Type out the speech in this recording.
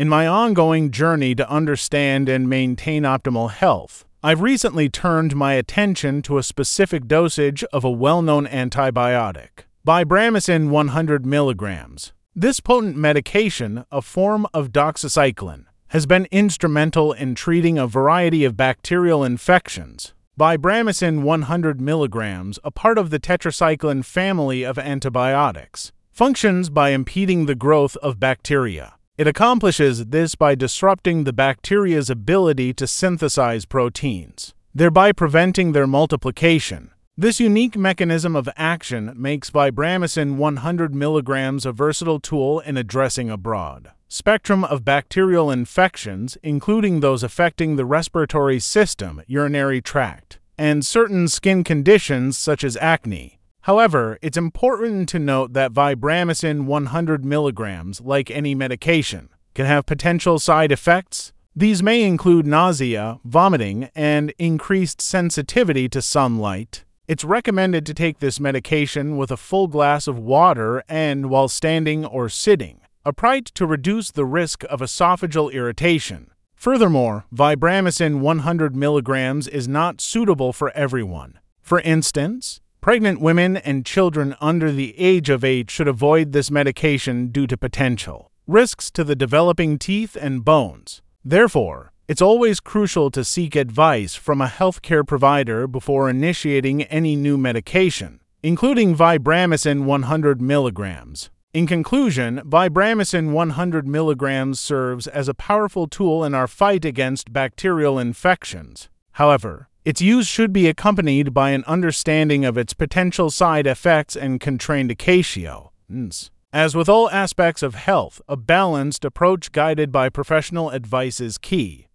In my ongoing journey to understand and maintain optimal health, I've recently turned my attention to a specific dosage of a well known antibiotic, Vibramycin 100 milligrams. This potent medication, a form of doxycycline, has been instrumental in treating a variety of bacterial infections. Vibramycin 100 milligrams, a part of the tetracycline family of antibiotics, functions by impeding the growth of bacteria. It accomplishes this by disrupting the bacteria's ability to synthesize proteins, thereby preventing their multiplication. This unique mechanism of action makes Vibramycin 100 milligrams a versatile tool in addressing a broad spectrum of bacterial infections, including those affecting the respiratory system, urinary tract, and certain skin conditions such as acne. However, it's important to note that Vibramycin 100 milligrams, like any medication, can have potential side effects. These may include nausea, vomiting, and increased sensitivity to sunlight. It's recommended to take this medication with a full glass of water and while standing or sitting, upright to reduce the risk of esophageal irritation. Furthermore, Vibramycin 100 milligrams is not suitable for everyone. For instance, Pregnant women and children under the age of 8 should avoid this medication due to potential risks to the developing teeth and bones. Therefore, it's always crucial to seek advice from a healthcare provider before initiating any new medication, including Vibramycin 100 milligrams. In conclusion, Vibramycin 100 milligrams serves as a powerful tool in our fight against bacterial infections. However, its use should be accompanied by an understanding of its potential side effects and contraindications. As with all aspects of health, a balanced approach guided by professional advice is key.